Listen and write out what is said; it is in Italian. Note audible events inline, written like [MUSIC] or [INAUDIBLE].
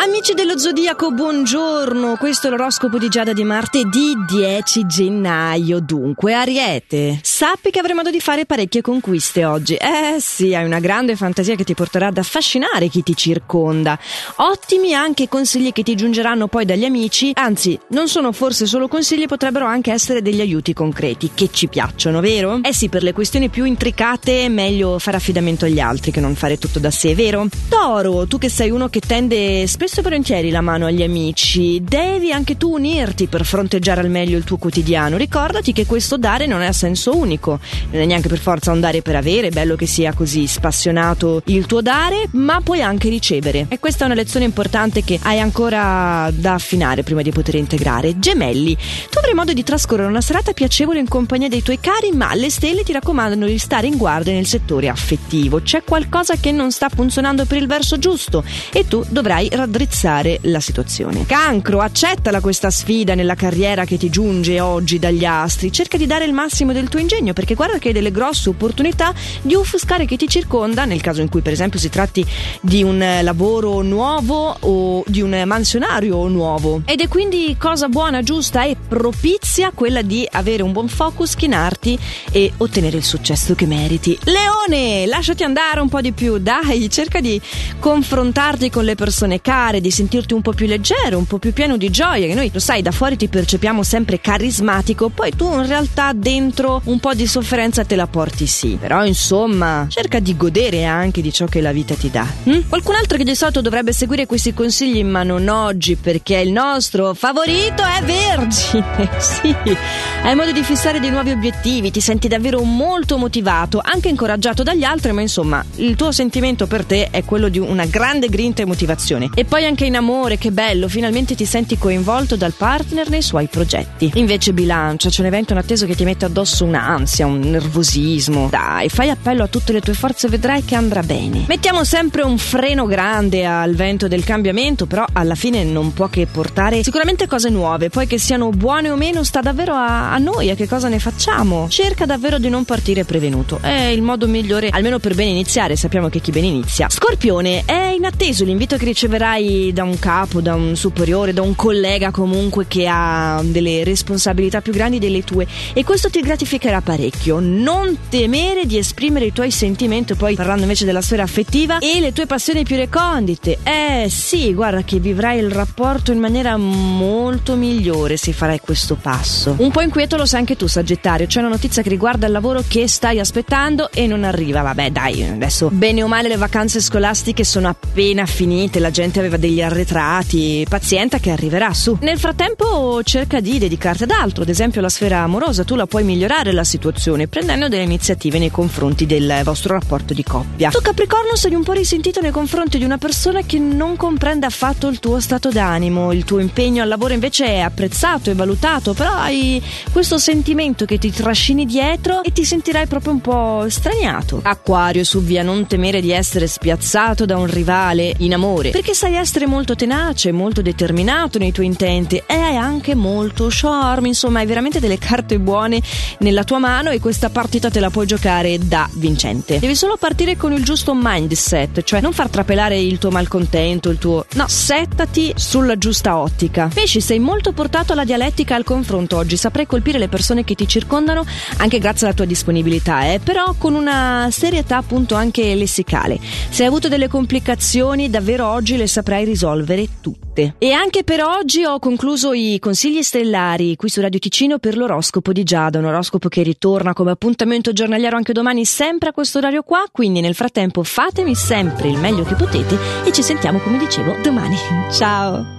Amici dello Zodiaco, buongiorno. Questo è l'oroscopo di Giada di martedì 10 gennaio. Dunque, Ariete, sappi che avrai modo di fare parecchie conquiste oggi. Eh sì, hai una grande fantasia che ti porterà ad affascinare chi ti circonda. Ottimi anche i consigli che ti giungeranno poi dagli amici. Anzi, non sono forse solo consigli, potrebbero anche essere degli aiuti concreti che ci piacciono, vero? Eh sì, per le questioni più intricate è meglio fare affidamento agli altri che non fare tutto da sé, vero? Toro, tu che sei uno che tende spesso spesso e volentieri la mano agli amici. Devi anche tu unirti per fronteggiare al meglio il tuo quotidiano. Ricordati che questo dare non è a senso unico, non è neanche per forza un dare per avere, bello che sia così spassionato il tuo dare, ma puoi anche ricevere. E questa è una lezione importante che hai ancora da affinare prima di poter integrare. Gemelli, tu avrai modo di trascorrere una serata piacevole in compagnia dei tuoi cari, ma le stelle ti raccomandano di stare in guardia nel settore affettivo. C'è qualcosa che non sta funzionando per il verso giusto e tu dovrai raddrizzare raddrizzare la situazione. Cancro, accettala questa sfida nella carriera che ti giunge oggi dagli astri. Cerca di dare il massimo del tuo ingegno perché guarda che hai delle grosse opportunità di offuscare chi ti circonda, nel caso in cui per esempio si tratti di un lavoro nuovo o di un mansionario nuovo. Ed è quindi cosa buona, giusta e propizia quella di avere un buon focus, chinarti e ottenere il successo che meriti. Leone, lasciati andare un po' di più, dai, cerca di confrontarti con le persone care fare, di sentirti un po' più leggero, un po' più pieno di gioia, che noi lo sai, da fuori ti percepiamo sempre carismatico, poi tu in realtà dentro un po' di sofferenza te la porti sì. Però insomma, cerca di godere anche di ciò che la vita ti dà. Hm? Qualcun altro che di solito dovrebbe seguire questi consigli, ma non oggi, perché il nostro favorito è Vergine. [LAUGHS] sì, hai modo di fissare dei nuovi obiettivi, ti senti davvero molto motivato, anche incoraggiato dagli altri, ma insomma, il tuo sentimento per te è quello di una grande grinta e motivazione. E poi poi anche in amore, che bello, finalmente ti senti coinvolto dal partner nei suoi progetti. Invece bilancia, c'è un evento inatteso che ti mette addosso un'ansia, un nervosismo. Dai, fai appello a tutte le tue forze, vedrai che andrà bene. Mettiamo sempre un freno grande al vento del cambiamento, però alla fine non può che portare sicuramente cose nuove, poi che siano buone o meno sta davvero a, a noi, a che cosa ne facciamo. Cerca davvero di non partire prevenuto, è il modo migliore, almeno per bene iniziare, sappiamo che chi bene inizia. Scorpione, è inatteso l'invito che riceverai da un capo, da un superiore, da un collega comunque che ha delle responsabilità più grandi delle tue e questo ti gratificherà parecchio. Non temere di esprimere i tuoi sentimenti, poi parlando invece della sfera affettiva e le tue passioni più recondite. Eh sì, guarda che vivrai il rapporto in maniera molto migliore se farai questo passo. Un po' inquieto lo sai anche tu, Sagittario, c'è una notizia che riguarda il lavoro che stai aspettando e non arriva. Vabbè, dai, adesso bene o male le vacanze scolastiche sono appena finite, la gente aveva degli arretrati, pazienta che arriverà su. Nel frattempo cerca di dedicarti ad altro, ad esempio la sfera amorosa, tu la puoi migliorare la situazione prendendo delle iniziative nei confronti del vostro rapporto di coppia. Tu Capricorno sei un po' risentito nei confronti di una persona che non comprende affatto il tuo stato d'animo, il tuo impegno al lavoro invece è apprezzato e valutato, però hai questo sentimento che ti trascini dietro e ti sentirai proprio un po' straniato. Acquario su via, non temere di essere spiazzato da un rivale in amore, perché sai essere essere molto tenace, molto determinato nei tuoi intenti e hai anche molto charme, insomma hai veramente delle carte buone nella tua mano e questa partita te la puoi giocare da vincente. Devi solo partire con il giusto mindset, cioè non far trapelare il tuo malcontento, il tuo... No, settati sulla giusta ottica. Pesci, sei molto portato alla dialettica e al confronto oggi, saprai colpire le persone che ti circondano anche grazie alla tua disponibilità, eh? però con una serietà appunto anche lessicale. Se hai avuto delle complicazioni, davvero oggi le saprai potrai risolvere tutte. E anche per oggi ho concluso i consigli stellari qui su Radio Ticino per l'oroscopo di Giada, un oroscopo che ritorna come appuntamento giornaliero anche domani sempre a questo orario qua, quindi nel frattempo fatemi sempre il meglio che potete e ci sentiamo come dicevo domani. Ciao!